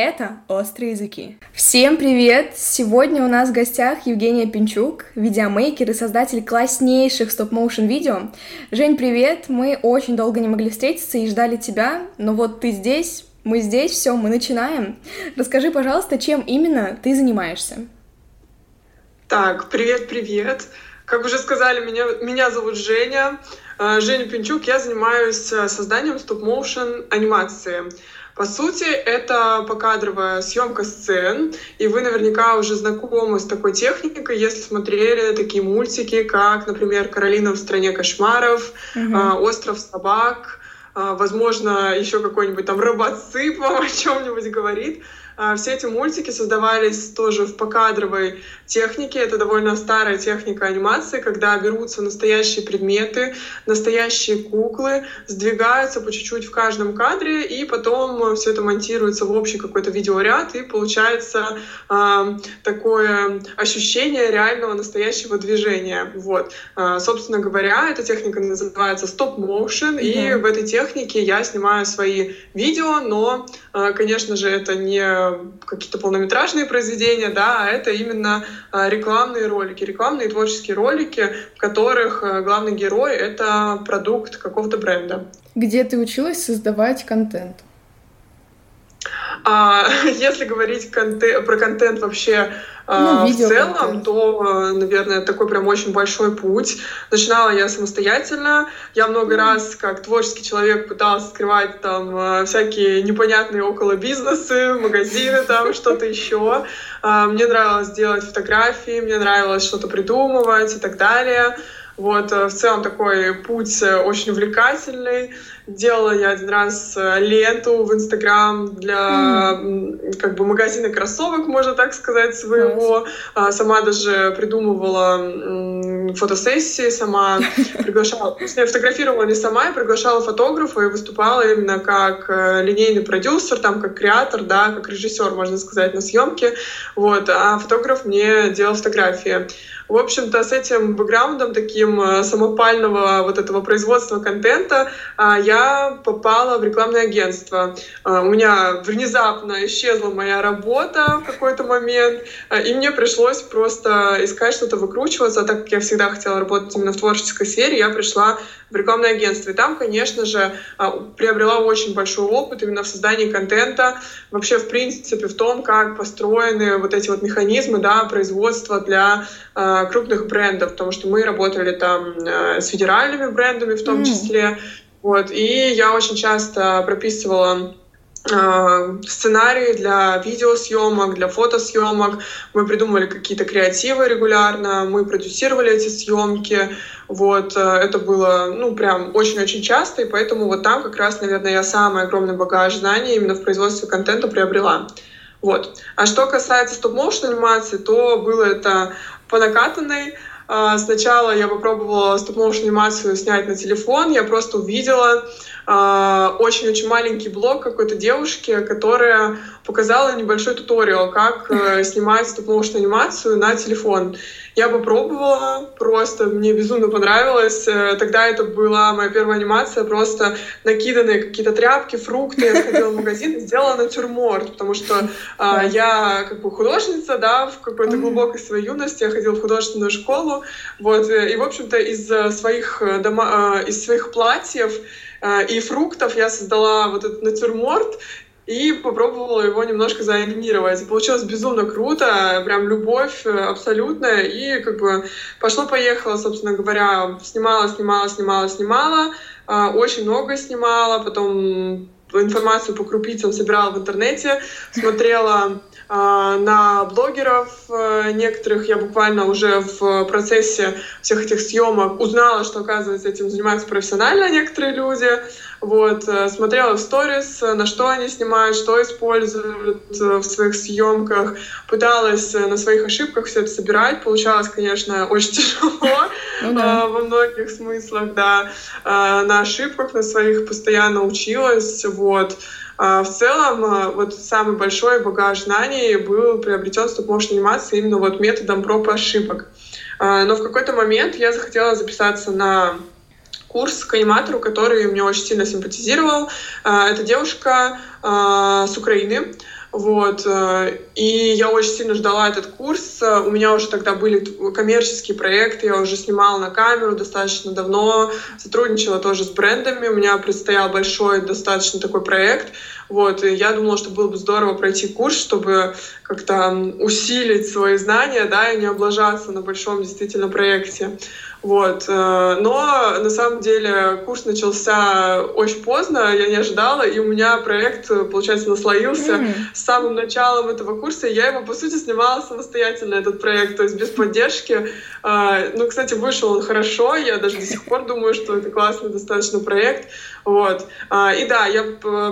Это «Острые языки». Всем привет! Сегодня у нас в гостях Евгения Пинчук, видеомейкер и создатель класснейших стоп-моушен видео. Жень, привет! Мы очень долго не могли встретиться и ждали тебя, но вот ты здесь, мы здесь, все, мы начинаем. Расскажи, пожалуйста, чем именно ты занимаешься? Так, привет-привет! Как уже сказали, меня, меня зовут Женя. Э, Женя Пинчук, я занимаюсь э, созданием стоп-моушен анимации. По сути, это покадровая съемка сцен, и вы наверняка уже знакомы с такой техникой, если смотрели такие мультики, как, например, «Каролина в стране кошмаров», mm-hmm. «Остров собак», а, возможно, еще какой-нибудь там робоцып вам о чем-нибудь говорит. А, все эти мультики создавались тоже в покадровой технике. Это довольно старая техника анимации, когда берутся настоящие предметы, настоящие куклы, сдвигаются по чуть-чуть в каждом кадре, и потом все это монтируется в общий какой-то видеоряд, и получается э, такое ощущение реального настоящего движения. Вот. Э, собственно говоря, эта техника называется стоп-моушен, mm-hmm. и в этой технике я снимаю свои видео, но, э, конечно же, это не какие-то полнометражные произведения, да, а это именно а, рекламные ролики, рекламные творческие ролики, в которых а, главный герой — это продукт какого-то бренда. Где ты училась создавать контент? А, если говорить контент, про контент вообще ну, в целом, контент. то, наверное, такой прям очень большой путь. Начинала я самостоятельно. Я много mm. раз, как творческий человек, пыталась открывать там всякие непонятные около бизнесы, магазины, там что-то еще. Мне нравилось делать фотографии, мне нравилось что-то придумывать и так далее. Вот, в целом такой путь очень увлекательный. Делала я один раз э, ленту в Инстаграм для mm. как бы магазина кроссовок, можно так сказать, своего. Nice. Сама даже придумывала фотосессии, сама приглашала, я фотографировала не сама, я приглашала фотографа и выступала именно как э, линейный продюсер, там как креатор, да, как режиссер, можно сказать, на съемке. Вот, а фотограф мне делал фотографии. В общем-то, с этим бэкграундом таким э, самопального вот этого производства контента а, я попала в рекламное агентство. А, у меня внезапно исчезла моя работа в какой-то момент, а, и мне пришлось просто искать что-то выкручиваться. Так как я всегда хотела работать именно в творческой сфере, я пришла в рекламное агентство. И там, конечно же, приобрела очень большой опыт именно в создании контента, вообще, в принципе, в том, как построены вот эти вот механизмы да, производства для крупных брендов, потому что мы работали там э, с федеральными брендами в том mm. числе. Вот, и я очень часто прописывала э, сценарии для видеосъемок, для фотосъемок. Мы придумывали какие-то креативы регулярно, мы продюсировали эти съемки. Вот, э, это было, ну, прям очень-очень часто, и поэтому вот там как раз, наверное, я самый огромный багаж знаний именно в производстве контента приобрела. Вот. А что касается стоп-моушен анимации, то было это по накатанной. А, сначала я попробовала стоп-моушен анимацию снять на телефон, я просто увидела очень-очень маленький блог какой-то девушки, которая показала небольшой туториал, как э, снимать стоп-моушен анимацию на телефон. Я попробовала, просто мне безумно понравилось. Э, тогда это была моя первая анимация, просто накиданные какие-то тряпки, фрукты. Я сходила в магазин и сделала натюрморт, потому что а, я как бы художница, да, в какой-то глубокой своей юности я ходила в художественную школу, вот, э, и, в общем-то, из э, своих, дома, из своих платьев и фруктов я создала вот этот натюрморт, и попробовала его немножко заанимировать. Получилось безумно круто, прям любовь э, абсолютная, и как бы пошло-поехало, собственно говоря, снимала, снимала, снимала, снимала, а, очень много снимала, потом информацию по крупицам собирала в интернете, смотрела. а, на блогеров э, некоторых. Я буквально уже в процессе всех этих съемок узнала, что, оказывается, этим занимаются профессионально некоторые люди. Вот, э, смотрела в сторис, на что они снимают, что используют э, в своих съемках, пыталась на своих ошибках все это собирать. Получалось, конечно, очень тяжело ну, во многих смыслах, да. На ошибках на своих постоянно училась, вот. А, в целом, а, вот самый большой багаж знаний был приобретен стоп-моушен анимации именно вот методом проб и ошибок. А, но в какой-то момент я захотела записаться на курс к аниматору, который мне очень сильно симпатизировал. Это девушка с Украины. Вот. Э, и я очень сильно ждала этот курс. У меня уже тогда были коммерческие проекты, я уже снимала на камеру достаточно давно, сотрудничала тоже с брендами. У меня предстоял большой достаточно такой проект. Вот. И я думала, что было бы здорово пройти курс, чтобы как-то усилить свои знания, да, и не облажаться на большом действительно проекте. Вот. Э, но на самом деле курс начался очень поздно, я не ожидала, и у меня проект, получается, наслоился mm. с самым началом этого курса. Я его, по сути, снимала самостоятельно, этот проект, то есть без поддержки. Э, ну, кстати, вышел он хорошо, я даже до сих пор думаю, что это классный достаточно проект. Вот. Э, и да, я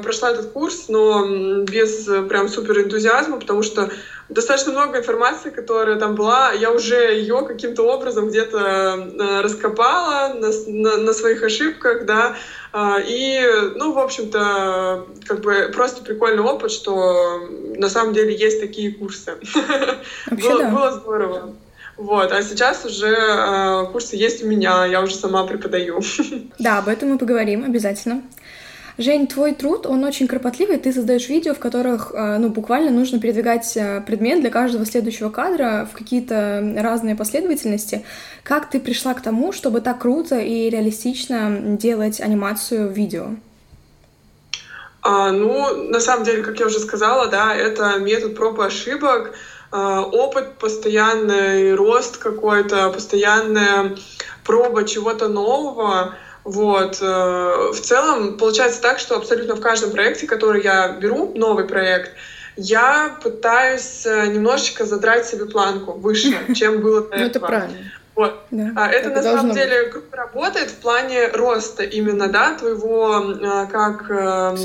прошла этот курс, но без прям супер энтузиазма, потому что достаточно много информации, которая там была. Я уже ее каким-то образом где-то э, раскопала на, на, на своих ошибках, да. Э, и, ну, в общем-то, как бы просто прикольный опыт, что на самом деле есть такие курсы. было, да. было здорово. Вот, а сейчас уже э, курсы есть у меня, я уже сама преподаю. Да, об этом мы поговорим обязательно. Жень, твой труд, он очень кропотливый, ты создаешь видео, в которых, э, ну, буквально нужно передвигать э, предмет для каждого следующего кадра в какие-то разные последовательности. Как ты пришла к тому, чтобы так круто и реалистично делать анимацию в видео? А, ну, на самом деле, как я уже сказала, да, это метод проб и ошибок, а, опыт, постоянный рост какой-то, постоянная проба чего-то нового — вот. Э, в целом получается так, что абсолютно в каждом проекте, который я беру, новый проект, я пытаюсь э, немножечко задрать себе планку выше, чем было до этого. Ну, это правильно. Вот. Да, а это, это на самом деле круто работает в плане роста именно, да, твоего э, как э,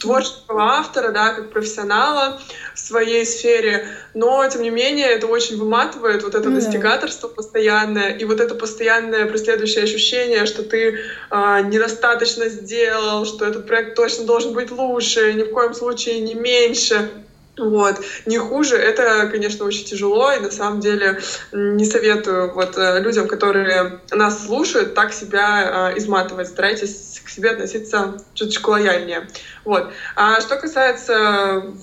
творческого автора, да, как профессионала в своей сфере. Но, тем не менее, это очень выматывает, вот это ну, достигаторство да. постоянное, и вот это постоянное преследующее ощущение, что ты э, недостаточно сделал, что этот проект точно должен быть лучше, ни в коем случае не меньше. Вот. Не хуже, это, конечно, очень тяжело, и на самом деле не советую вот э, людям, которые нас слушают, так себя э, изматывать. Старайтесь к себе относиться чуточку лояльнее. Вот. А что касается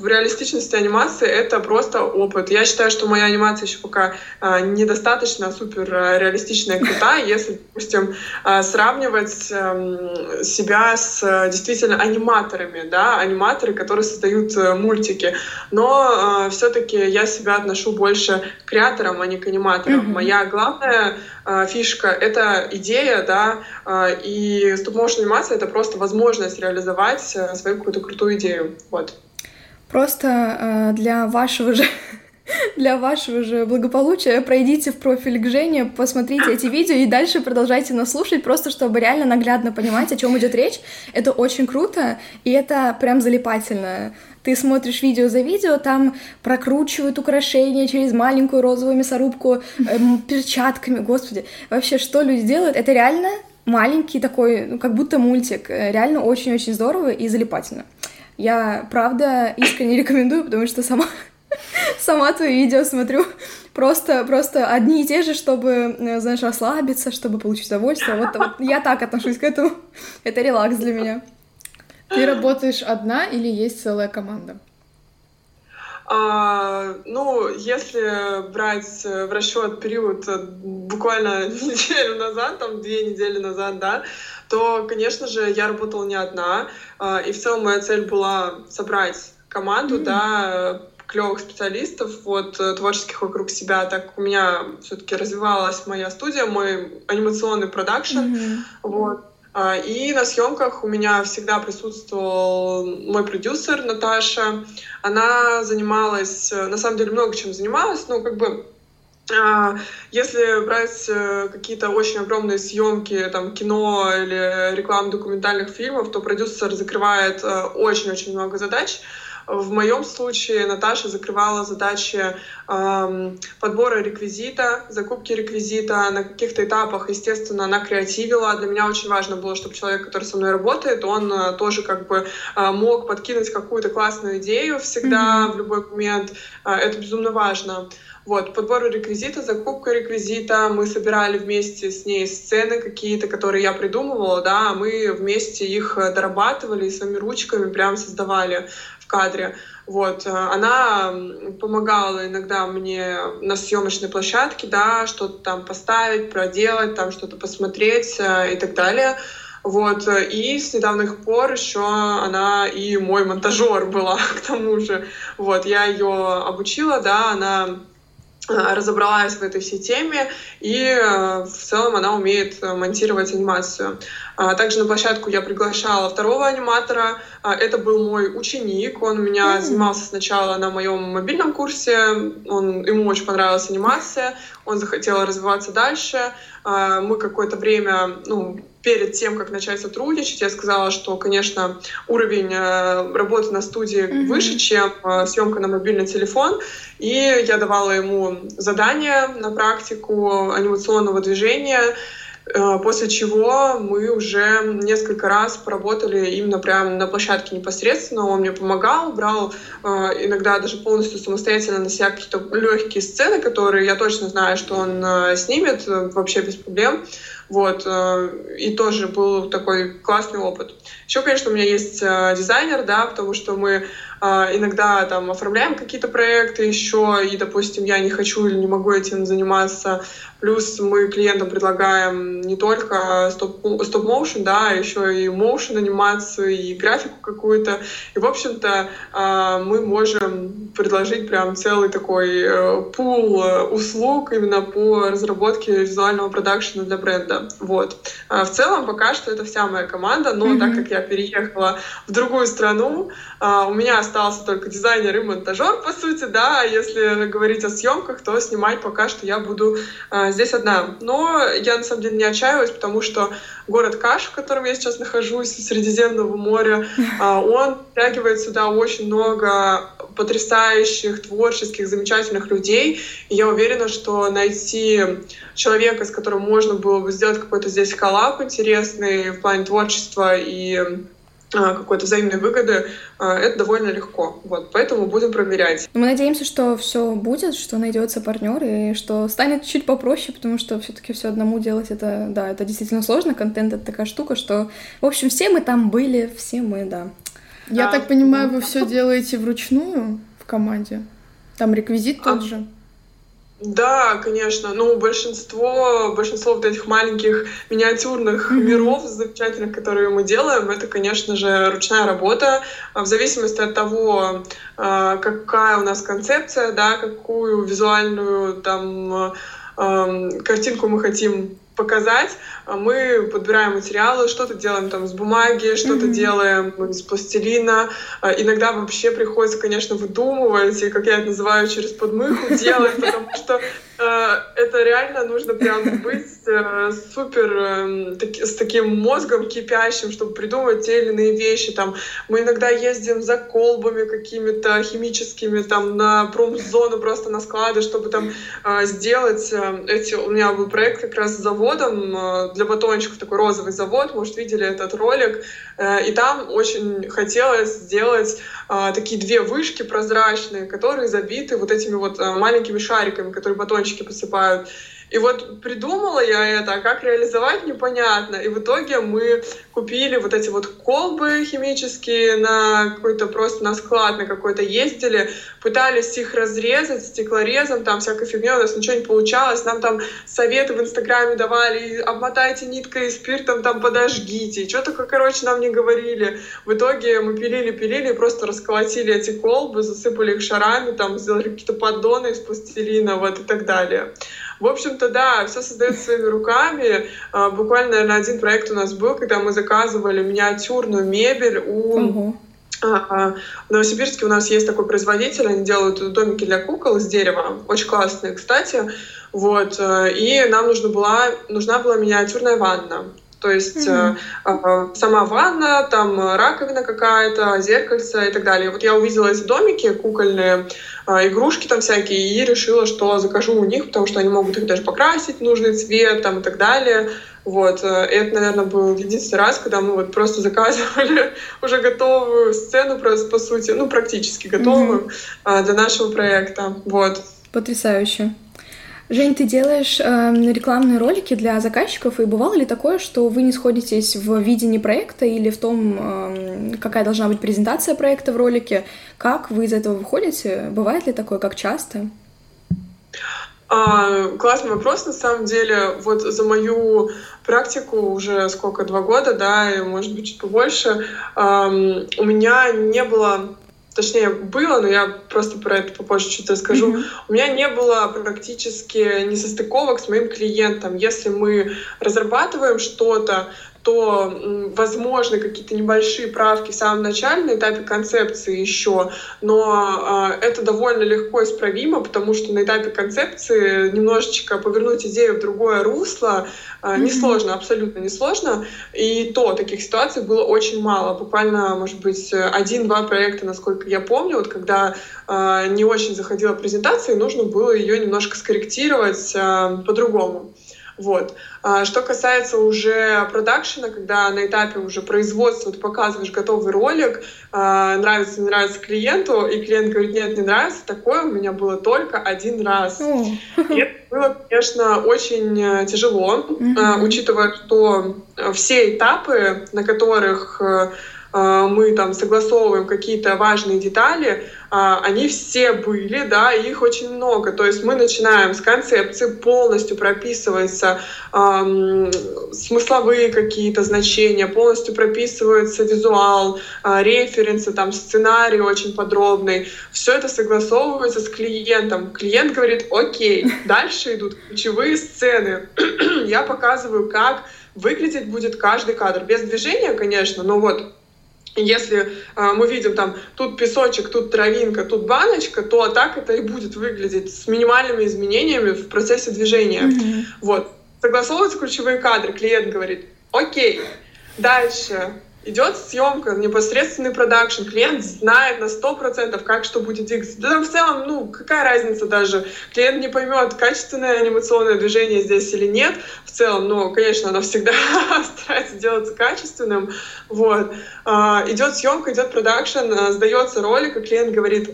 реалистичности анимации, это просто опыт. Я считаю, что моя анимация еще пока а, недостаточно супер реалистичная и крутая, если, допустим, сравнивать а, себя с действительно аниматорами, да, аниматоры, которые создают мультики. Но все-таки я себя отношу больше к креаторам, а не к аниматорам. Mm-hmm. Моя главная фишка — это идея, да, и стоп-моушен анимация — это просто возможность реализовать свои свою какую-то крутую идею. Вот. Просто э, для вашего же для вашего же благополучия пройдите в профиль к Жене, посмотрите эти видео и дальше продолжайте нас слушать, просто чтобы реально наглядно понимать, о чем идет речь. Это очень круто, и это прям залипательно. Ты смотришь видео за видео, там прокручивают украшения через маленькую розовую мясорубку, эм, перчатками, господи. Вообще, что люди делают? Это реально маленький такой, ну, как будто мультик. Э, реально очень-очень здорово и залипательно. Я, правда, искренне рекомендую, потому что сама, сама твои видео смотрю просто, просто одни и те же, чтобы, э, знаешь, расслабиться, чтобы получить удовольствие. Вот, вот я так отношусь к этому. Это релакс для меня. Ты работаешь одна или есть целая команда? А, ну, если брать в расчет период э, буквально неделю назад, там две недели назад, да, то, конечно же, я работала не одна, а, и в целом моя цель была собрать команду, mm-hmm. да, клевых специалистов, вот, э, творческих вокруг себя, так как у меня все-таки развивалась моя студия, мой анимационный продакшн, mm-hmm. вот, и на съемках у меня всегда присутствовал мой продюсер Наташа. Она занималась, на самом деле много чем занималась, но как бы а, если брать э, какие-то очень огромные съемки, там, кино или рекламу документальных фильмов, то продюсер закрывает э, очень-очень много задач. В моем случае Наташа закрывала задачи эм, подбора реквизита, закупки реквизита на каких-то этапах. Естественно, она креативила. Для меня очень важно было, чтобы человек, который со мной работает, он э, тоже как бы э, мог подкинуть какую-то классную идею всегда, mm-hmm. в любой момент. Э, это безумно важно. Вот, подбор реквизита, закупка реквизита, мы собирали вместе с ней сцены какие-то, которые я придумывала, да, а мы вместе их дорабатывали и своими ручками прям создавали кадре. Вот, она помогала иногда мне на съемочной площадке, да, что-то там поставить, проделать, там что-то посмотреть э, и так далее. Вот, и с недавних пор еще она и мой монтажер была, к тому же. Вот, я ее обучила, да, она разобралась в этой всей теме, и э, в целом она умеет монтировать анимацию. А, также на площадку я приглашала второго аниматора. А, это был мой ученик. Он у меня занимался сначала на моем мобильном курсе. Он, ему очень понравилась анимация. Он захотел развиваться дальше. Мы какое-то время, ну, перед тем, как начать сотрудничать, я сказала, что, конечно, уровень э, работы на студии mm-hmm. выше, чем э, съемка на мобильный телефон. И я давала ему задания на практику анимационного движения, после чего мы уже несколько раз поработали именно прямо на площадке непосредственно. Он мне помогал, брал иногда даже полностью самостоятельно на себя какие-то легкие сцены, которые я точно знаю, что он снимет вообще без проблем. Вот, э, и тоже был такой классный опыт. Еще, конечно, у меня есть э, дизайнер, да, потому что мы а, иногда там оформляем какие-то проекты еще, и, допустим, я не хочу или не могу этим заниматься. Плюс мы клиентам предлагаем не только стоп-моушен, да, а еще и моушен анимацию, и графику какую-то. И, в общем-то, а, мы можем предложить прям целый такой э, пул э, услуг именно по разработке визуального продакшена для бренда. Вот. А, в целом, пока что это вся моя команда, но mm-hmm. так как я переехала в другую страну, у меня остался только дизайнер и монтажер, по сути, да, а если говорить о съемках, то снимать пока что я буду а, здесь одна. Но я на самом деле не отчаиваюсь, потому что город Каш, в котором я сейчас нахожусь, Средиземного моря, а, он притягивает сюда очень много потрясающих, творческих, замечательных людей. И я уверена, что найти человека, с которым можно было бы сделать какой-то здесь коллаб интересный в плане творчества и а, какой-то взаимной выгоды, а, это довольно легко. Вот, поэтому будем проверять. Мы надеемся, что все будет, что найдется партнер и что станет чуть попроще, потому что все-таки все одному делать это, да, это действительно сложно. Контент это такая штука, что, в общем, все мы там были, все мы, да. Я да. так понимаю, вы все делаете вручную в команде? Там реквизит а... тот же? Да, конечно. Ну, большинство, большинство вот этих маленьких миниатюрных mm-hmm. миров замечательных, которые мы делаем, это, конечно же, ручная работа. В зависимости от того, а, какая у нас концепция, да, какую визуальную там картинку мы хотим показать. А мы подбираем материалы, что-то делаем там с бумаги, что-то mm-hmm. делаем из пластилина. А иногда вообще приходится, конечно, выдумывать, и, как я это называю, через подмыху делать, потому что это реально нужно прям быть э, супер эм, с таким мозгом кипящим, чтобы придумать те или иные вещи. Там, мы иногда ездим за колбами какими-то химическими там, на промзону, просто на склады, чтобы там э, сделать эти... У меня был проект как раз с заводом для батончиков, такой розовый завод, может, видели этот ролик. И там очень хотелось сделать такие две вышки прозрачные, которые забиты вот этими вот маленькими шариками, которые батончики батончики посыпают. И вот придумала я это, а как реализовать непонятно. И в итоге мы купили вот эти вот колбы химические на какой-то просто на склад на какой-то ездили, пытались их разрезать стеклорезом, там всякой фигней, у нас ничего не получалось. Нам там советы в Инстаграме давали, обмотайте ниткой спиртом, там подожгите. Что только, короче, нам не говорили. В итоге мы пилили-пилили, просто расколотили эти колбы, засыпали их шарами, там сделали какие-то поддоны из пластилина, вот и так далее. В общем-то, да, все создается своими руками. А, буквально, наверное, один проект у нас был, когда мы заказывали миниатюрную мебель у угу. В Новосибирске у нас есть такой производитель, они делают домики для кукол из дерева, очень классные, кстати. Вот, э, и нам нужна была, нужна была миниатюрная ванна. То есть mm-hmm. сама ванна, там раковина какая-то, зеркальце и так далее. Вот я увидела эти домики кукольные, э, игрушки там всякие, и решила, что закажу у них, потому что они могут их даже покрасить нужный цвет там, и так далее. Вот, э, и это, наверное, был единственный раз, когда мы вот просто заказывали уже готовую сцену, просто по сути, ну, практически готовую mm-hmm. для нашего проекта. Вот. Потрясающе. Жень, ты делаешь э, рекламные ролики для заказчиков, и бывало ли такое, что вы не сходитесь в видении проекта или в том, э, какая должна быть презентация проекта в ролике? Как вы из этого выходите? Бывает ли такое, как часто? А, классный вопрос, на самом деле. Вот за мою практику уже сколько, два года, да, и может быть чуть побольше, эм, у меня не было точнее было, но я просто про это попозже чуть расскажу. Mm-hmm. У меня не было практически несостыковок с моим клиентом. Если мы разрабатываем что-то, то возможны какие-то небольшие правки в самом начале, на этапе концепции еще, но э, это довольно легко исправимо, потому что на этапе концепции немножечко повернуть идею в другое русло э, несложно, абсолютно несложно, и то таких ситуаций было очень мало, буквально, может быть, один-два проекта, насколько я помню, вот когда э, не очень заходила презентация, и нужно было ее немножко скорректировать по-другому. Вот. А что касается уже продакшена, когда на этапе уже производства ты показываешь готовый ролик, а, нравится, не нравится клиенту, и клиент говорит, нет, не нравится, такое у меня было только один раз. И это было, конечно, очень э, тяжело, mm-hmm. учитывая, что все этапы, на которых э, а, мы там согласовываем какие-то важные детали, а, они все были, да, их очень много. То есть мы начинаем с концепции, полностью прописывается эм, смысловые какие-то значения, полностью прописывается визуал, э, референсы, там сценарий очень подробный. Все это согласовывается с клиентом. Клиент говорит, окей, дальше идут ключевые сцены. Я показываю, как выглядеть будет каждый кадр. Без движения, конечно, но вот если э, мы видим там тут песочек, тут травинка, тут баночка, то так это и будет выглядеть с минимальными изменениями в процессе движения. Mm-hmm. Вот. Согласовываются ключевые кадры, клиент говорит, окей, дальше идет съемка, непосредственный продакшн, клиент знает на сто процентов, как что будет двигаться. Да в целом, ну, какая разница даже, клиент не поймет, качественное анимационное движение здесь или нет, в целом, ну, конечно, оно всегда старается делаться качественным, вот. А, идет съемка, идет продакшн, а, сдается ролик, и клиент говорит,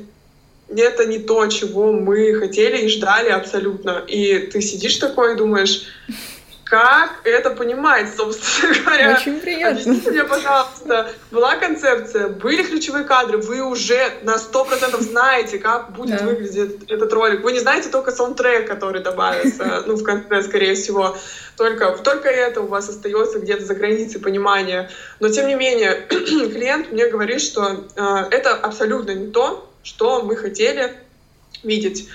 это не то, чего мы хотели и ждали абсолютно. И ты сидишь такой и думаешь, как это понимать, собственно говоря. Очень приятно. Объясните мне, пожалуйста, была концепция, были ключевые кадры, вы уже на сто процентов знаете, как будет да. выглядеть этот ролик. Вы не знаете только саундтрек, который добавится, ну, в конце, скорее всего. Только, только это у вас остается где-то за границей понимания. Но, тем не менее, клиент мне говорит, что э, это абсолютно не то, что мы хотели видеть.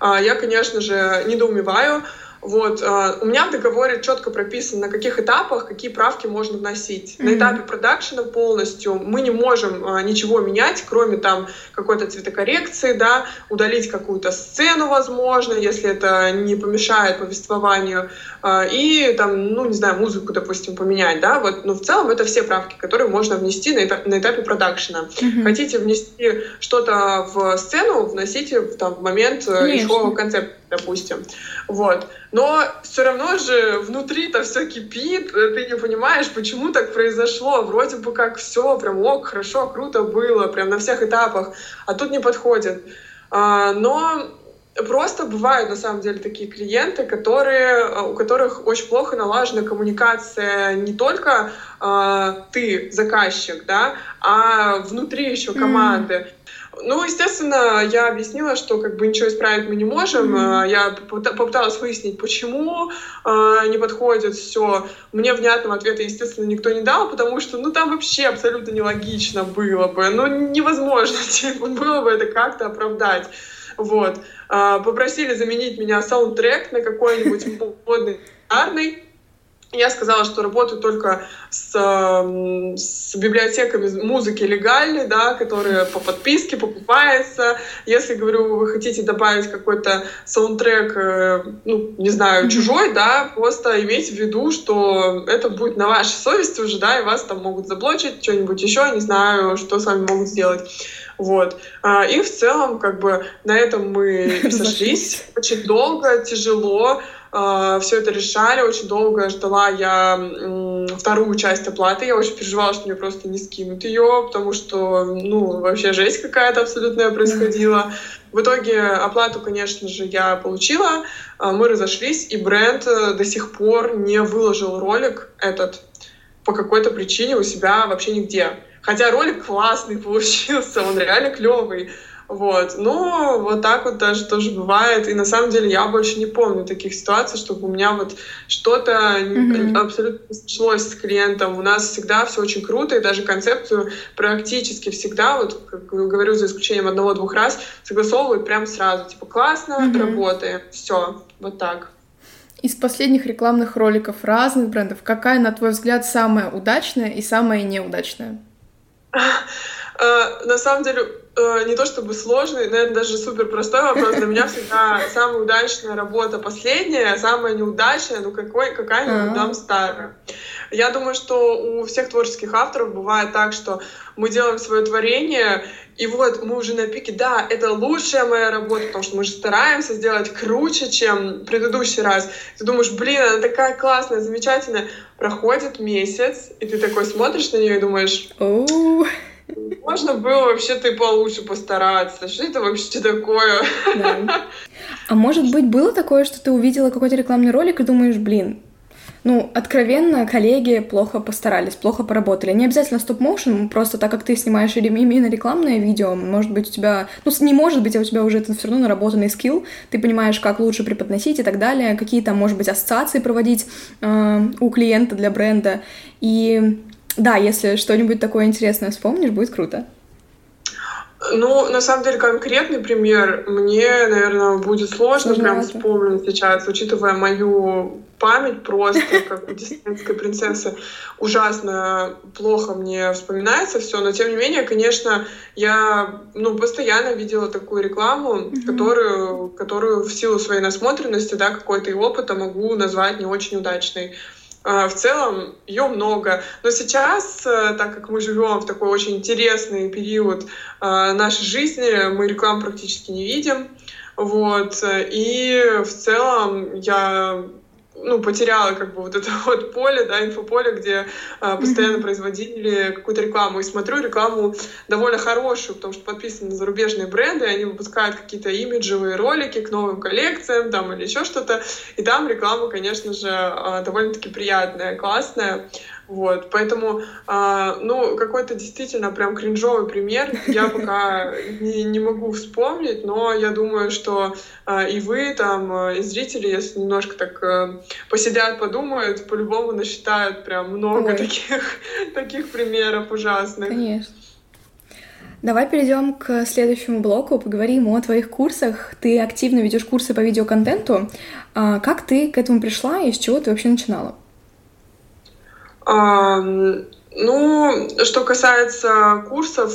Э, я, конечно же, недоумеваю, вот. А, у меня в договоре четко прописано, на каких этапах какие правки можно вносить. Mm-hmm. На этапе продакшена полностью мы не можем а, ничего менять, кроме там какой-то цветокоррекции, да, удалить какую-то сцену, возможно, если это не помешает повествованию, и там, ну, не знаю, музыку, допустим, поменять, да, вот, но в целом это все правки, которые можно внести на, этап, на этапе продакшена. Mm-hmm. Хотите внести что-то в сцену, вносите там, в момент э, Конечно. еще концепт, допустим. Вот. Но все равно же внутри-то все кипит, э, ты не понимаешь, почему так произошло. Вроде бы как все прям ок, хорошо, круто было, прям на всех этапах, а тут не подходит. А, но просто бывают на самом деле такие клиенты, которые, э, у которых очень плохо налажена коммуникация не только э, ты заказчик, да, а внутри еще команды. Mm. Ну, естественно, я объяснила, что как бы ничего исправить мы не можем. Mm-hmm. Я попыталась выяснить, почему э, не подходит все. Мне внятного ответа, естественно, никто не дал, потому что, ну, там вообще абсолютно нелогично было бы. Ну, невозможно типа, было бы это как-то оправдать. Вот. Э, попросили заменить меня саундтрек на какой-нибудь модный, я сказала, что работаю только с, с библиотеками музыки легальной, да, которые по подписке покупается. Если, говорю, вы хотите добавить какой-то саундтрек, э, ну, не знаю, чужой, да, просто имейте в виду, что это будет на вашей совести уже, да, и вас там могут заблочить, что-нибудь еще, не знаю, что с вами могут сделать. Вот. А, и в целом, как бы, на этом мы сошлись. Очень долго, тяжело. А, все это решали. Очень долго ждала я вторую часть оплаты. Я очень переживала, что мне просто не скинут ее, потому что, ну, вообще жесть какая-то абсолютная происходила. В итоге оплату, конечно же, я получила, а, мы разошлись, и бренд э, до сих пор не выложил ролик этот по какой-то причине у себя вообще нигде. Хотя ролик классный получился, он реально клевый. Вот. Ну, вот так вот даже тоже бывает. И на самом деле я больше не помню таких ситуаций, чтобы у меня вот что-то mm-hmm. абсолютно не сошлось с клиентом. У нас всегда все очень круто, и даже концепцию практически всегда, вот как говорю, за исключением одного-двух раз, согласовывают прям сразу. Типа, классно, mm-hmm. работаем. Все, вот так. Из последних рекламных роликов разных брендов, какая, на твой взгляд, самая удачная и самая неудачная? Э, на самом деле, э, не то чтобы сложный, наверное, даже супер простой вопрос. Для меня всегда самая удачная работа последняя, а самая неудачная, ну какой, какая-нибудь дам старая. Я думаю, что у всех творческих авторов бывает так, что мы делаем свое творение, и вот мы уже на пике, да, это лучшая моя работа, потому что мы же стараемся сделать круче, чем предыдущий раз. Ты думаешь, блин, она такая классная, замечательная. Проходит месяц, и ты такой смотришь на нее и думаешь, можно было вообще-то и получше постараться. Что это вообще такое? Да. А может быть, было такое, что ты увидела какой-то рекламный ролик и думаешь, блин, ну, откровенно, коллеги плохо постарались, плохо поработали. Не обязательно стоп-моушен, просто так как ты снимаешь именно рекламное видео, может быть, у тебя... Ну, не может быть, а у тебя уже это все равно наработанный скилл, ты понимаешь, как лучше преподносить и так далее, какие там, может быть, ассоциации проводить э, у клиента для бренда. И да, если что-нибудь такое интересное вспомнишь, будет круто. Ну, на самом деле, конкретный пример мне, наверное, будет сложно Сложновато. прям вспомнить сейчас, учитывая мою память просто, как у диснейской принцессы. Ужасно плохо мне вспоминается все, но тем не менее, конечно, я ну, постоянно видела такую рекламу, mm-hmm. которую, которую в силу своей насмотренности, да, какой-то и опыта могу назвать не очень удачной. А, в целом ее много. Но сейчас, э, так как мы живем в такой очень интересный период э, нашей жизни, мы рекламу практически не видим. Вот. И в целом я ну, потеряла как бы вот это вот поле, да, инфополе, где а, постоянно mm-hmm. производили какую-то рекламу. И смотрю рекламу довольно хорошую, потому что подписаны на зарубежные бренды, и они выпускают какие-то имиджевые ролики к новым коллекциям там или еще что-то. И там реклама, конечно же, а, довольно-таки приятная, классная. Вот, поэтому, э, ну, какой-то действительно прям кринжовый пример я пока не, не могу вспомнить, но я думаю, что э, и вы там, э, и зрители, если немножко так э, посидят, подумают, по-любому насчитают прям много таких, таких примеров ужасных. Конечно. Давай перейдем к следующему блоку, поговорим о твоих курсах. Ты активно ведешь курсы по видеоконтенту. Как ты к этому пришла и с чего ты вообще начинала? Ну, что касается курсов,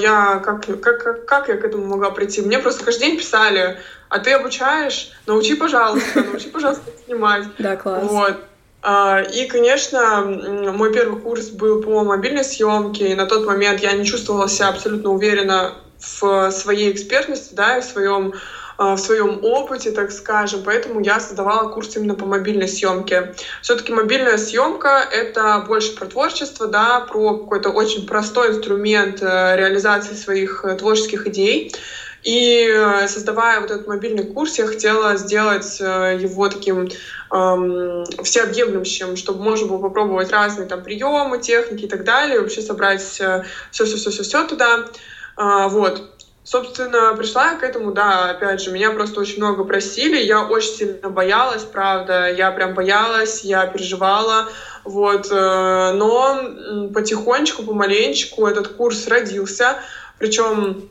я как, как, как я к этому могла прийти? Мне просто каждый день писали, а ты обучаешь? Научи, пожалуйста, научи, пожалуйста, снимать. Да, класс. Вот. А, и, конечно, мой первый курс был по мобильной съемке, и на тот момент я не чувствовала себя абсолютно уверенно в своей экспертности, да, и в своем в своем опыте, так скажем, поэтому я создавала курс именно по мобильной съемке. Все-таки мобильная съемка — это больше про творчество, да, про какой-то очень простой инструмент э, реализации своих э, творческих идей. И э, создавая вот этот мобильный курс, я хотела сделать его таким эм, всеобъемлющим, чтобы можно было попробовать разные там приемы, техники и так далее, вообще собрать все-все-все-все туда. Uh, вот. Собственно, пришла я к этому, да, опять же, меня просто очень много просили, я очень сильно боялась, правда, я прям боялась, я переживала, вот, э, но потихонечку, помаленечку этот курс родился, причем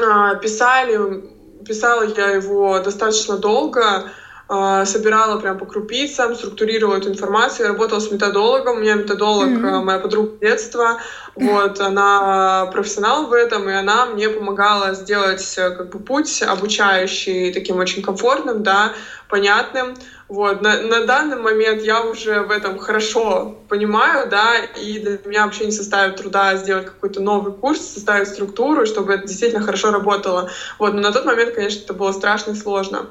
а, писали, писала я его достаточно долго, собирала прям по крупицам, структурировала эту информацию. Я работала с методологом. У меня методолог, mm-hmm. моя подруга детства. Вот, она профессионал в этом, и она мне помогала сделать э, как бы путь обучающий таким очень комфортным, да, понятным. Вот, на, на данный момент я уже в этом хорошо понимаю, да, и для меня вообще не составит труда сделать какой-то новый курс, составить структуру, чтобы это действительно хорошо работало. Вот, но на тот момент, конечно, это было страшно и сложно. А,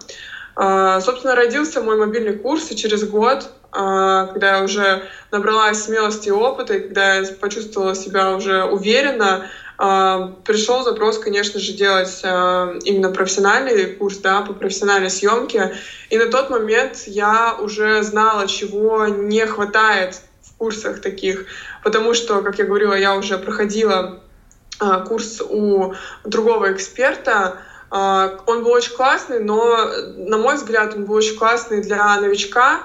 собственно, родился мой мобильный курс, и через год, а, когда я уже набралась смелости и опыта, и когда я почувствовала себя уже уверенно, а, пришел запрос, конечно же, делать именно профессиональный курс, да, по профессиональной съемке. И на тот момент я уже знала, чего не хватает в курсах таких, потому что, как я говорила, я уже проходила курс у другого эксперта, а, он был очень классный, но, на мой взгляд, он был очень классный для новичка,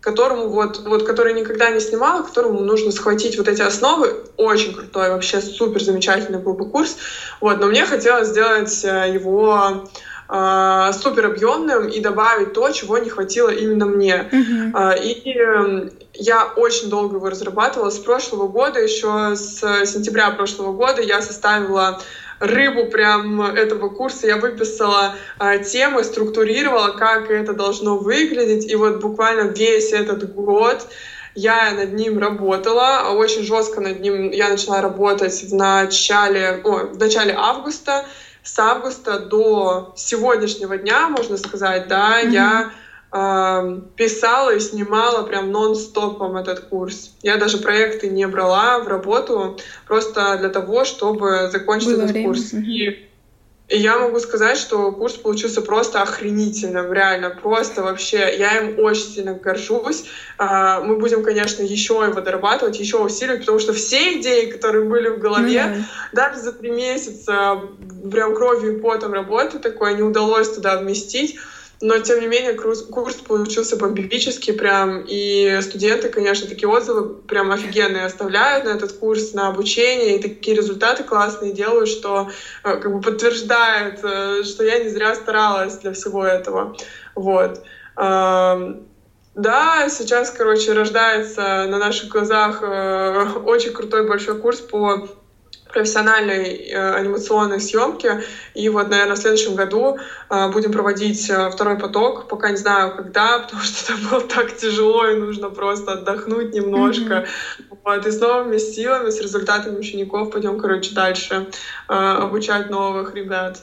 которому вот, вот, который никогда не снимал, которому нужно схватить вот эти основы. Очень крутой, вообще супер замечательный был бы курс. Вот, но мне хотелось сделать э, его э, супер объемным и добавить то, чего не хватило именно мне. Uh-huh. И э, я очень долго его разрабатывала. С прошлого года, еще с сентября прошлого года я составила рыбу прям этого курса. Я выписала э, темы, структурировала, как это должно выглядеть. И вот буквально весь этот год я над ним работала, а очень жестко над ним я начала работать в начале, о, в начале августа. С августа до сегодняшнего дня, можно сказать, да, mm-hmm. я писала и снимала прям нон-стопом этот курс. Я даже проекты не брала в работу просто для того, чтобы закончить Было этот время. курс. И, и я могу сказать, что курс получился просто охренительным, реально, просто вообще. Я им очень сильно горжусь. А, мы будем, конечно, еще его дорабатывать, еще усиливать, потому что все идеи, которые были в голове, mm-hmm. даже за три месяца прям кровью и потом работы такой, не удалось туда вместить. Но, тем не менее, курс, курс получился бомбический прям, и студенты, конечно, такие отзывы прям офигенные оставляют на этот курс, на обучение, и такие результаты классные делают, что э, как бы подтверждает, э, что я не зря старалась для всего этого. Вот. Да, сейчас, короче, рождается на наших глазах э, очень крутой большой курс по профессиональной э, анимационной съемки. И вот, наверное, в следующем году э, будем проводить э, второй поток. Пока не знаю, когда, потому что это было так тяжело, и нужно просто отдохнуть немножко. Mm-hmm. Вот, и с новыми силами, с результатами учеников пойдем, короче, дальше э, обучать новых ребят.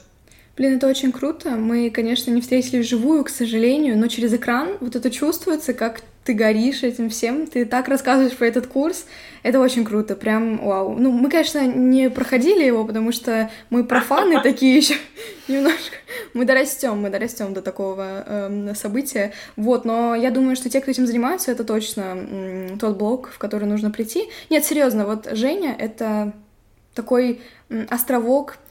Блин, это очень круто. Мы, конечно, не встретились вживую, к сожалению, но через экран вот это чувствуется, как ты горишь этим всем, ты так рассказываешь про этот курс, это очень круто, прям вау. Ну, мы, конечно, не проходили его, потому что мы профаны такие еще немножко. Мы дорастем, мы дорастем до такого э, события. Вот, но я думаю, что те, кто этим занимается, это точно м, тот блок, в который нужно прийти. Нет, серьезно, вот Женя это такой островок Э,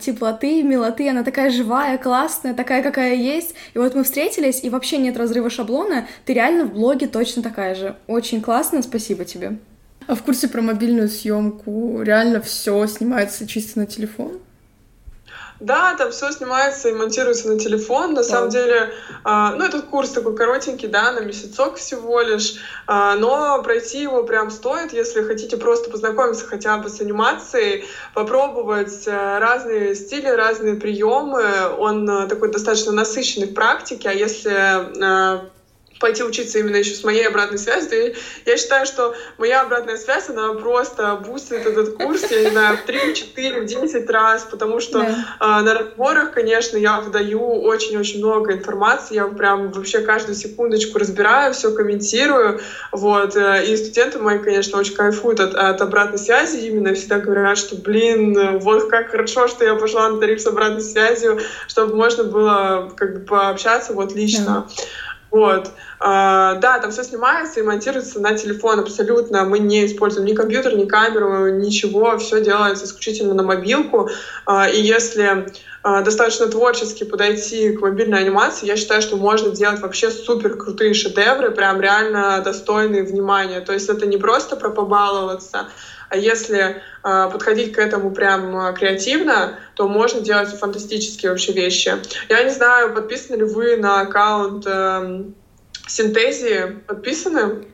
теплоты, милоты, она такая живая, классная, такая, какая есть. И вот мы встретились, и вообще нет разрыва шаблона, ты реально в блоге точно такая же. Очень классно, спасибо тебе. А в курсе про мобильную съемку реально все снимается чисто на телефон? Да, там все снимается и монтируется на телефон. На да. самом деле, э, ну, этот курс такой коротенький, да, на месяцок всего лишь. Э, но пройти его прям стоит, если хотите просто познакомиться хотя бы с анимацией, попробовать э, разные стили, разные приемы. Он э, такой достаточно насыщенный в практике, а если э, пойти учиться именно еще с моей обратной связью. Я считаю, что моя обратная связь, она просто бустит этот курс, я не знаю, в 3, 4, в 10 раз, потому что да. э, на разборах, конечно, я вдаю очень-очень много информации, я прям вообще каждую секундочку разбираю, все комментирую, вот, э, и студенты мои, конечно, очень кайфуют от, от обратной связи, именно всегда говорят, что, блин, вот как хорошо, что я пошла на тариф с обратной связью, чтобы можно было как бы пообщаться вот лично. Да. Вот. А, да, там все снимается и монтируется на телефон абсолютно. Мы не используем ни компьютер, ни камеру, ничего. Все делается исключительно на мобилку. А, и если а, достаточно творчески подойти к мобильной анимации, я считаю, что можно делать вообще супер крутые шедевры, прям реально достойные внимания. То есть это не просто про побаловаться, а если э, подходить к этому прям креативно, то можно делать фантастические вообще вещи. Я не знаю, подписаны ли вы на аккаунт э, Синтезии, подписаны?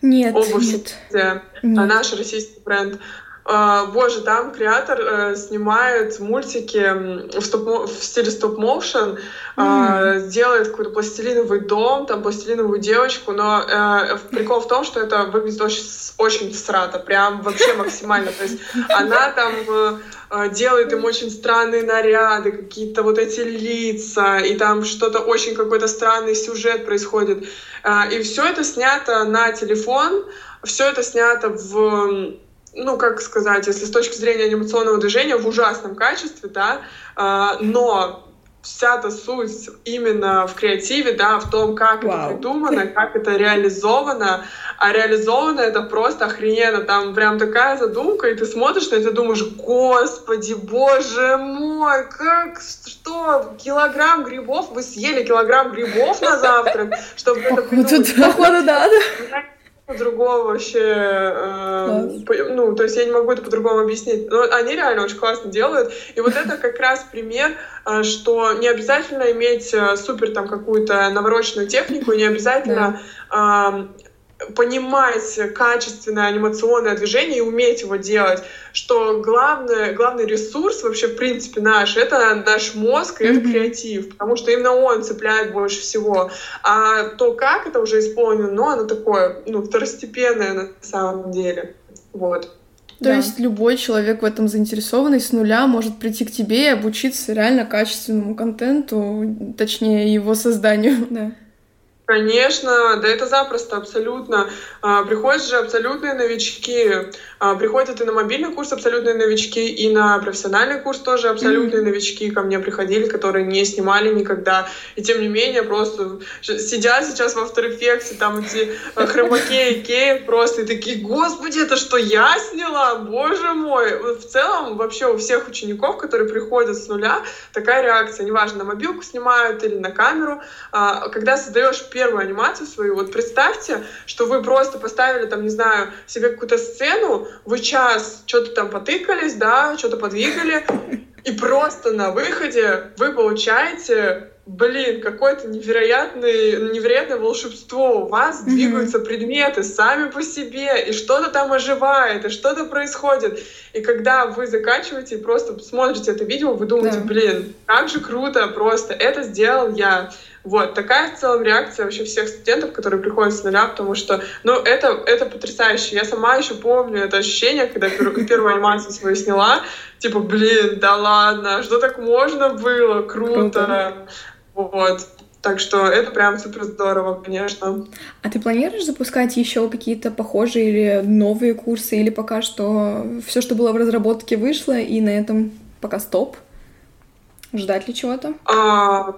Нет. Обувь нет. Синтезия, нет. наш российский бренд. Uh, боже, там креатор uh, снимает мультики в, стоп, в стиле стоп-моушен, mm. uh, делает какой-то пластилиновый дом, там пластилиновую девочку, но прикол в том, что это выглядит очень, очень срато, прям вообще максимально. То есть она там делает им очень странные наряды, какие-то вот эти лица, и там что-то очень какой-то странный сюжет происходит. И все это снято на телефон, все это снято в ну, как сказать, если с точки зрения анимационного движения, в ужасном качестве, да, э, но вся-то суть именно в креативе, да, в том, как Вау. это придумано, как это реализовано. А реализовано это просто охрененно. Там прям такая задумка, и ты смотришь на это и думаешь, господи, боже мой, как, что, килограмм грибов? Вы съели килограмм грибов на завтрак, чтобы это придумать? Походу, да по-другому вообще, э, по, ну, то есть я не могу это по-другому объяснить. Но они реально очень классно делают. И вот это как раз пример, э, что не обязательно иметь э, супер там какую-то навороченную технику, не обязательно э, понимать качественное анимационное движение и уметь его делать, что главное, главный ресурс вообще, в принципе, наш, это наш мозг и mm-hmm. это креатив, потому что именно он цепляет больше всего. А то, как это уже исполнено, ну, оно такое, ну, второстепенное на самом деле. Вот. То да. есть любой человек в этом заинтересованный с нуля может прийти к тебе и обучиться реально качественному контенту, точнее его созданию. Да. Конечно, да это запросто, абсолютно. А, приходят же абсолютные новички, а, приходят и на мобильный курс абсолютные новички, и на профессиональный курс тоже абсолютные mm-hmm. новички ко мне приходили, которые не снимали никогда. И тем не менее, просто сидят сейчас в After Effects, там эти а, хромакеи, кеи просто, и такие, господи, это что, я сняла? Боже мой! В целом, вообще у всех учеников, которые приходят с нуля, такая реакция, неважно, на мобилку снимают или на камеру, когда создаешь первую анимацию свою, вот представьте, что вы просто поставили там, не знаю, себе какую-то сцену, вы час что-то там потыкались, да, что-то подвигали, и просто на выходе вы получаете блин, какое-то невероятное, невероятное волшебство. У вас mm-hmm. двигаются предметы сами по себе, и что-то там оживает, и что-то происходит. И когда вы заканчиваете и просто смотрите это видео, вы думаете, да. блин, как же круто, просто это сделал я. Вот, такая в целом реакция вообще всех студентов, которые приходят с нуля, потому что, ну, это, это потрясающе. Я сама еще помню это ощущение, когда первую, первую анимацию свою сняла, типа, блин, да ладно, что так можно было, круто. круто. Вот. Так что это прям супер здорово, конечно. А ты планируешь запускать еще какие-то похожие или новые курсы, или пока что все, что было в разработке, вышло, и на этом пока стоп? Ждать ли чего-то? А,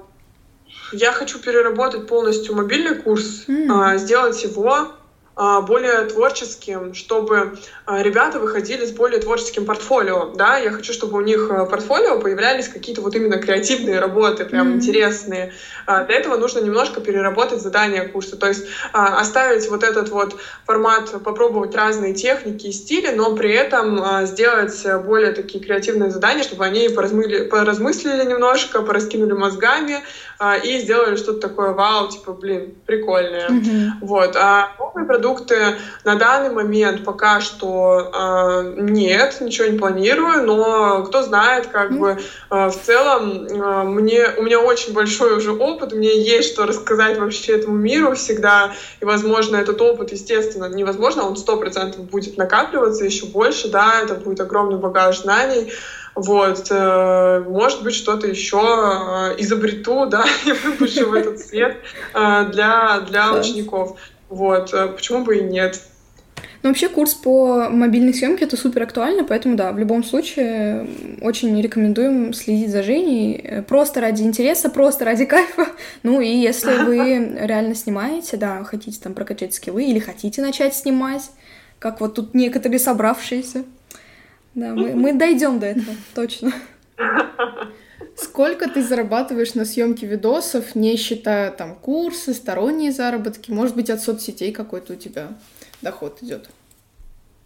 я хочу переработать полностью мобильный курс, mm. сделать его а, более творческим, чтобы а, ребята выходили с более творческим портфолио, да, я хочу, чтобы у них в портфолио появлялись какие-то вот именно креативные работы, прям mm-hmm. интересные. Для этого нужно немножко переработать задания курса, то есть оставить вот этот вот формат, попробовать разные техники и стили, но при этом сделать более такие креативные задания, чтобы они поразмыли, поразмыслили немножко, пораскинули мозгами и сделали что-то такое вау, типа, блин, прикольное. Mm-hmm. Вот. А новые продукты на данный момент пока что э, нет, ничего не планирую, но кто знает, как mm. бы э, в целом э, мне у меня очень большой уже опыт, мне есть что рассказать вообще этому миру всегда, и возможно этот опыт, естественно, невозможно, он сто процентов будет накапливаться еще больше, да, это будет огромный багаж знаний. Вот, э, может быть, что-то еще э, изобрету, да, и выпущу в этот свет э, для, для учеников. Вот, почему бы и нет? Ну, вообще курс по мобильной съемке это супер актуально, поэтому да, в любом случае очень рекомендуем следить за Женей просто ради интереса, просто ради кайфа. Ну и если вы реально снимаете, да, хотите там прокачать скиллы или хотите начать снимать, как вот тут некоторые собравшиеся, да, мы, мы дойдем до этого, точно. Сколько ты зарабатываешь на съемке видосов, не считая там курсы, сторонние заработки? Может быть, от соцсетей какой-то у тебя доход идет?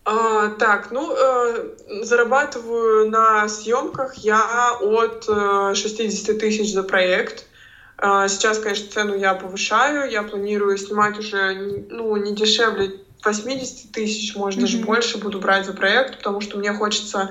А, так, ну, э, зарабатываю на съемках я от э, 60 тысяч за проект. Э, сейчас, конечно, цену я повышаю, я планирую снимать уже, ну, не дешевле 80 тысяч, может, mm-hmm. даже больше буду брать за проект, потому что мне хочется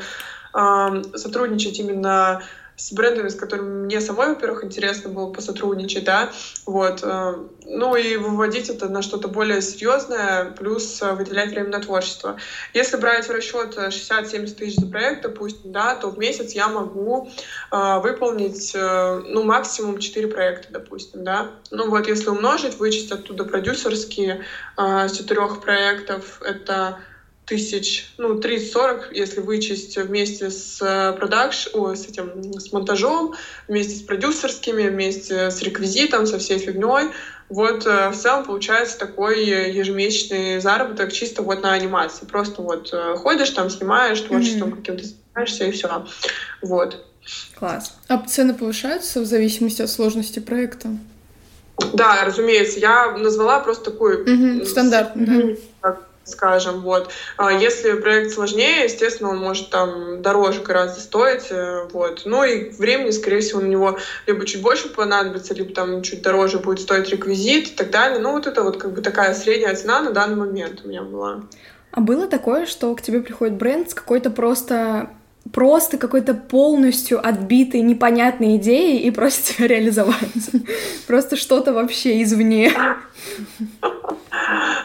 э, сотрудничать именно с брендами, с которыми мне самой, во-первых, интересно было посотрудничать, да, вот, э, ну и выводить это на что-то более серьезное, плюс э, выделять время на творчество. Если брать в расчет 60-70 тысяч за проект, допустим, да, то в месяц я могу э, выполнить, э, ну, максимум 4 проекта, допустим, да. Ну вот, если умножить, вычесть оттуда продюсерские э, с четырех проектов, это тысяч, ну, 30-40, если вычесть вместе с э, продакш, о, с этим, с монтажом, вместе с продюсерскими, вместе с реквизитом, со всей фигней. Вот э, в целом получается такой ежемесячный заработок чисто вот на анимации. Просто вот э, ходишь там, снимаешь, творчеством mm-hmm. каким-то занимаешься и все. Вот. Класс. А цены повышаются в зависимости от сложности проекта? Да, разумеется. Я назвала просто такой... Mm-hmm. Стандарт. Mm-hmm скажем, вот. А если проект сложнее, естественно, он может там дороже гораздо стоить, э, вот. Ну и времени, скорее всего, на него либо чуть больше понадобится, либо там чуть дороже будет стоить реквизит и так далее. Ну вот это вот как бы такая средняя цена на данный момент у меня была. А было такое, что к тебе приходит бренд с какой-то просто просто какой-то полностью отбитой, непонятной идеей и просит тебя реализовать. Просто что-то вообще извне.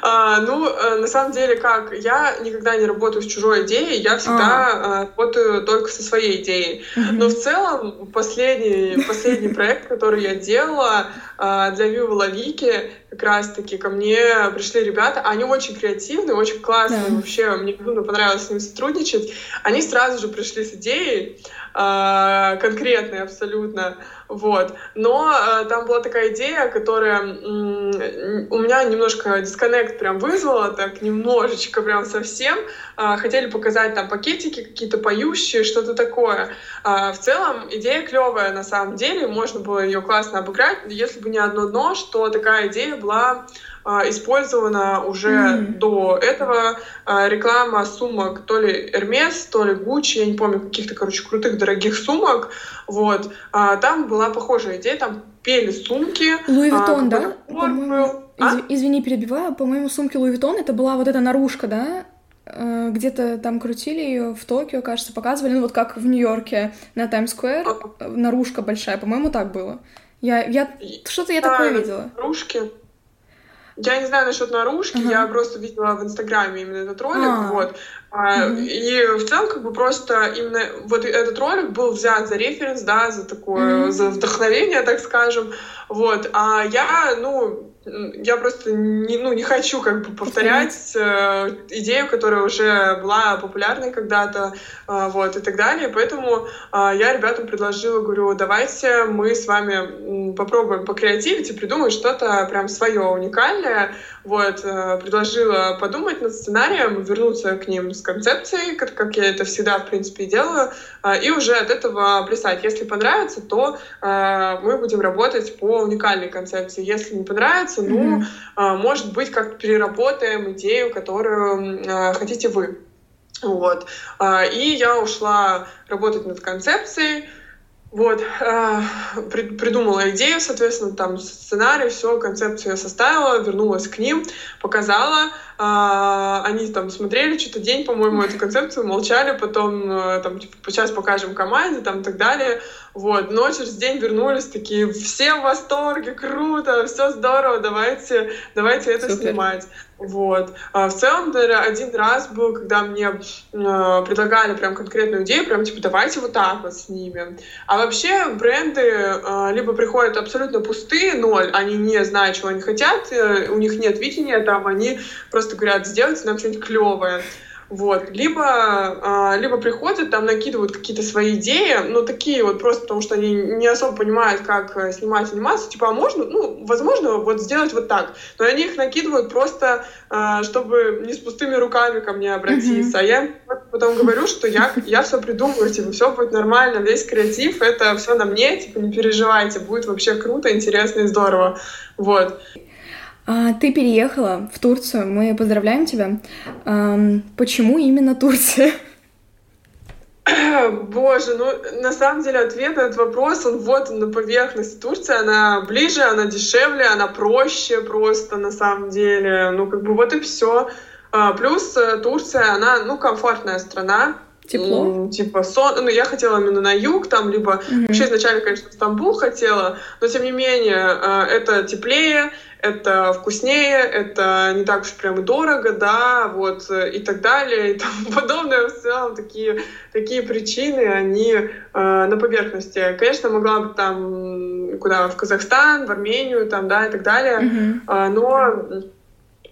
А, ну, э, на самом деле, как, я никогда не работаю с чужой идеей, я всегда а. работаю только со своей идеей. Но в целом, последний, последний проект, который я делала а, для Вива Лавики, как раз-таки ко мне пришли ребята, они очень креативные, очень классные, да. вообще мне безумно понравилось с ними сотрудничать. Они сразу же пришли с идеей, э, конкретной абсолютно, вот. Но э, там была такая идея, которая э, у меня немножко дисконнект прям вызвала, так немножечко прям совсем. Э, хотели показать там пакетики какие-то поющие, что-то такое. Э, в целом идея клевая на самом деле, можно было ее классно обыграть, если бы не одно дно, что такая идея была использована уже mm-hmm. до этого а, реклама сумок то ли Hermes, то ли Gucci, я не помню, каких-то, короче, крутых, дорогих сумок. Вот. А, там была похожая идея, там пели сумки. Louis Vuitton, да? А? Извини, перебиваю. По-моему, сумки Louis Vuitton это была вот эта наружка, да? где-то там крутили ее в Токио, кажется, показывали, ну вот как в Нью-Йорке на Таймс-сквер, наружка большая, по-моему, так было. Я, я что-то я да, такое видела. Наружки. Я не знаю насчет наружки, uh-huh. я просто видела в Инстаграме именно этот ролик, uh-huh. вот. Uh-huh. И в целом, как бы просто именно вот этот ролик был взят за референс, да, за такое, uh-huh. за вдохновение, так скажем, вот. А я, ну, я просто не, ну, не хочу как бы повторять э, идею, которая уже была популярной когда-то, э, вот, и так далее. Поэтому э, я ребятам предложила, говорю, давайте мы с вами попробуем покреативить и придумать что-то прям свое, уникальное. Вот, э, предложила подумать над сценарием, вернуться к ним с концепцией, как, как я это всегда, в принципе, делаю, э, и уже от этого плясать. Если понравится, то э, мы будем работать по уникальной концепции. Если не понравится, нравится, ну, mm-hmm. может быть, как переработаем идею, которую а, хотите вы. Вот. А, и я ушла работать над концепцией, вот, придумала идею, соответственно, там сценарий, все, концепцию я составила, вернулась к ним, показала, они там смотрели что-то день, по-моему, эту концепцию, молчали, потом там типа, сейчас покажем команде, там и так далее. Вот, но через день вернулись такие, все в восторге, круто, все здорово, давайте, давайте это Супер. снимать. Вот. А в целом, один раз был, когда мне э, предлагали прям конкретную идею, прям типа, давайте вот так вот снимем. А вообще бренды э, либо приходят абсолютно пустые, ноль, они не знают, чего они хотят, э, у них нет видения там, они просто говорят, сделайте нам что-нибудь клевое. Вот. Либо, а, либо приходят, там накидывают какие-то свои идеи, но такие вот просто потому, что они не особо понимают, как э, снимать анимацию, типа, а можно, ну, возможно, вот сделать вот так. Но они их накидывают просто, а, чтобы не с пустыми руками ко мне обратиться. А я потом говорю, что я, я все придумаю, типа, все будет нормально, весь креатив, это все на мне, типа, не переживайте, будет вообще круто, интересно и здорово. Вот. А, ты переехала в Турцию, мы поздравляем тебя. Почему именно Турция? Боже, ну на самом деле ответ на этот вопрос, он вот он на поверхности. Турция, она ближе, она дешевле, она проще просто на самом деле. Ну как бы вот и все. А, плюс э, Турция, она, ну, комфортная страна, Тепло? Типа, сон... ну, я хотела именно на юг, там, либо mm-hmm. вообще изначально, конечно, Стамбул хотела, но тем не менее, э, это теплее, это вкуснее, это не так уж прям и дорого, да, вот, и так далее, и тому подобное. В целом, такие, такие причины, они э, на поверхности. Конечно, могла бы там куда, в Казахстан, в Армению, там, да, и так далее, mm-hmm. э, но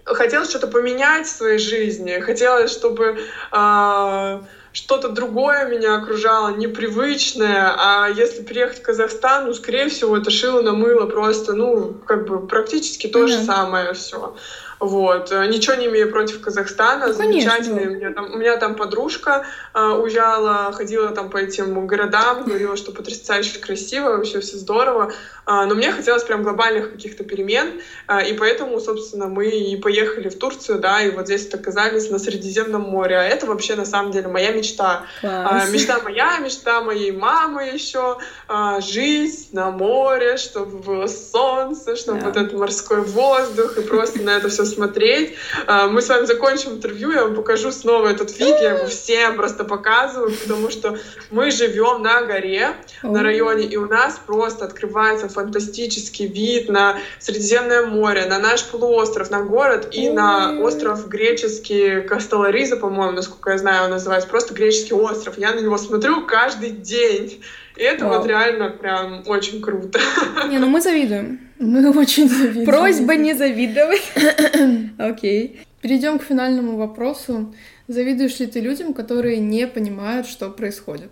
хотелось что-то поменять в своей жизни, хотелось, чтобы... Э, что-то другое меня окружало, непривычное, а если приехать в Казахстан, ну, скорее всего, это шило на мыло просто, ну, как бы практически то mm-hmm. же самое все. Вот. Э, ничего не имею против Казахстана. Ну, Замечательный. У меня, там, у меня там подружка э, уезжала, ходила там по этим городам, говорила, что потрясающе красиво, вообще все здорово. Э, но мне хотелось прям глобальных каких-то перемен. Э, и поэтому, собственно, мы и поехали в Турцию, да, и вот здесь оказались на Средиземном море. А это вообще на самом деле моя мечта. Э, мечта моя, мечта моей мамы еще. Э, жизнь на море, чтобы было солнце, чтобы yeah. вот этот морской воздух, и просто на это все смотреть. А, мы с вами закончим интервью, я вам покажу снова этот вид, я его всем просто показываю, потому что мы живем на горе, на районе, и у нас просто открывается фантастический вид на Средиземное море, на наш полуостров, на город и на остров греческий Кастелариза, по-моему, насколько я знаю, он называется, просто греческий остров. Я на него смотрю каждый день. И это Вау. вот реально прям очень круто. Не, ну мы завидуем. Мы очень завидуем. Просьба не завидовать. Окей. Перейдем к финальному вопросу. Завидуешь ли ты людям, которые не понимают, что происходит?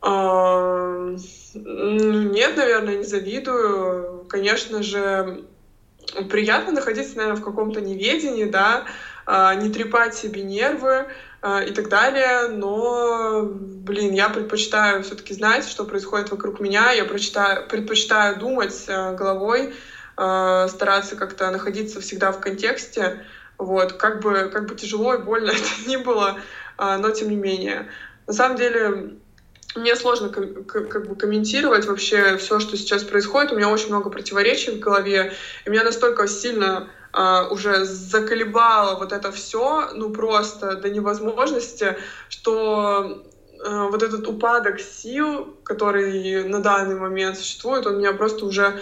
А, нет, наверное, не завидую. Конечно же, приятно находиться, наверное, в каком-то неведении, да, а, не трепать себе нервы, а, и так далее, но, блин, я предпочитаю все-таки знать, что происходит вокруг меня, я предпочитаю, предпочитаю думать э, головой, э, стараться как-то находиться всегда в контексте, вот, как бы, как бы тяжело и больно это ни было, а, но тем не менее. На самом деле, мне сложно как бы комментировать вообще все, что сейчас происходит. У меня очень много противоречий в голове, и меня настолько сильно Uh, уже заколебало вот это все, ну просто до невозможности, что uh, вот этот упадок сил, который на данный момент существует, он меня просто уже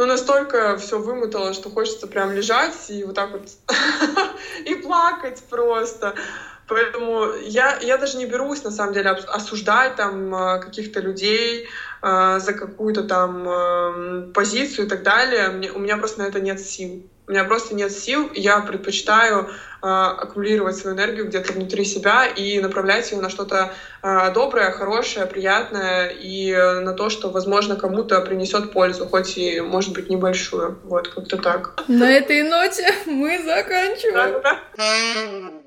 ну, настолько все вымотало, что хочется прям лежать и вот так вот и плакать просто. Поэтому я, я даже не берусь, на самом деле, осуждать там а, каких-то людей за какую-то там позицию и так далее. Мне, у меня просто на это нет сил. У меня просто нет сил, я предпочитаю э, аккумулировать свою энергию где-то внутри себя и направлять ее на что-то э, доброе, хорошее, приятное и на то, что, возможно, кому-то принесет пользу, хоть и, может быть, небольшую. Вот, как-то так. На этой ноте мы заканчиваем.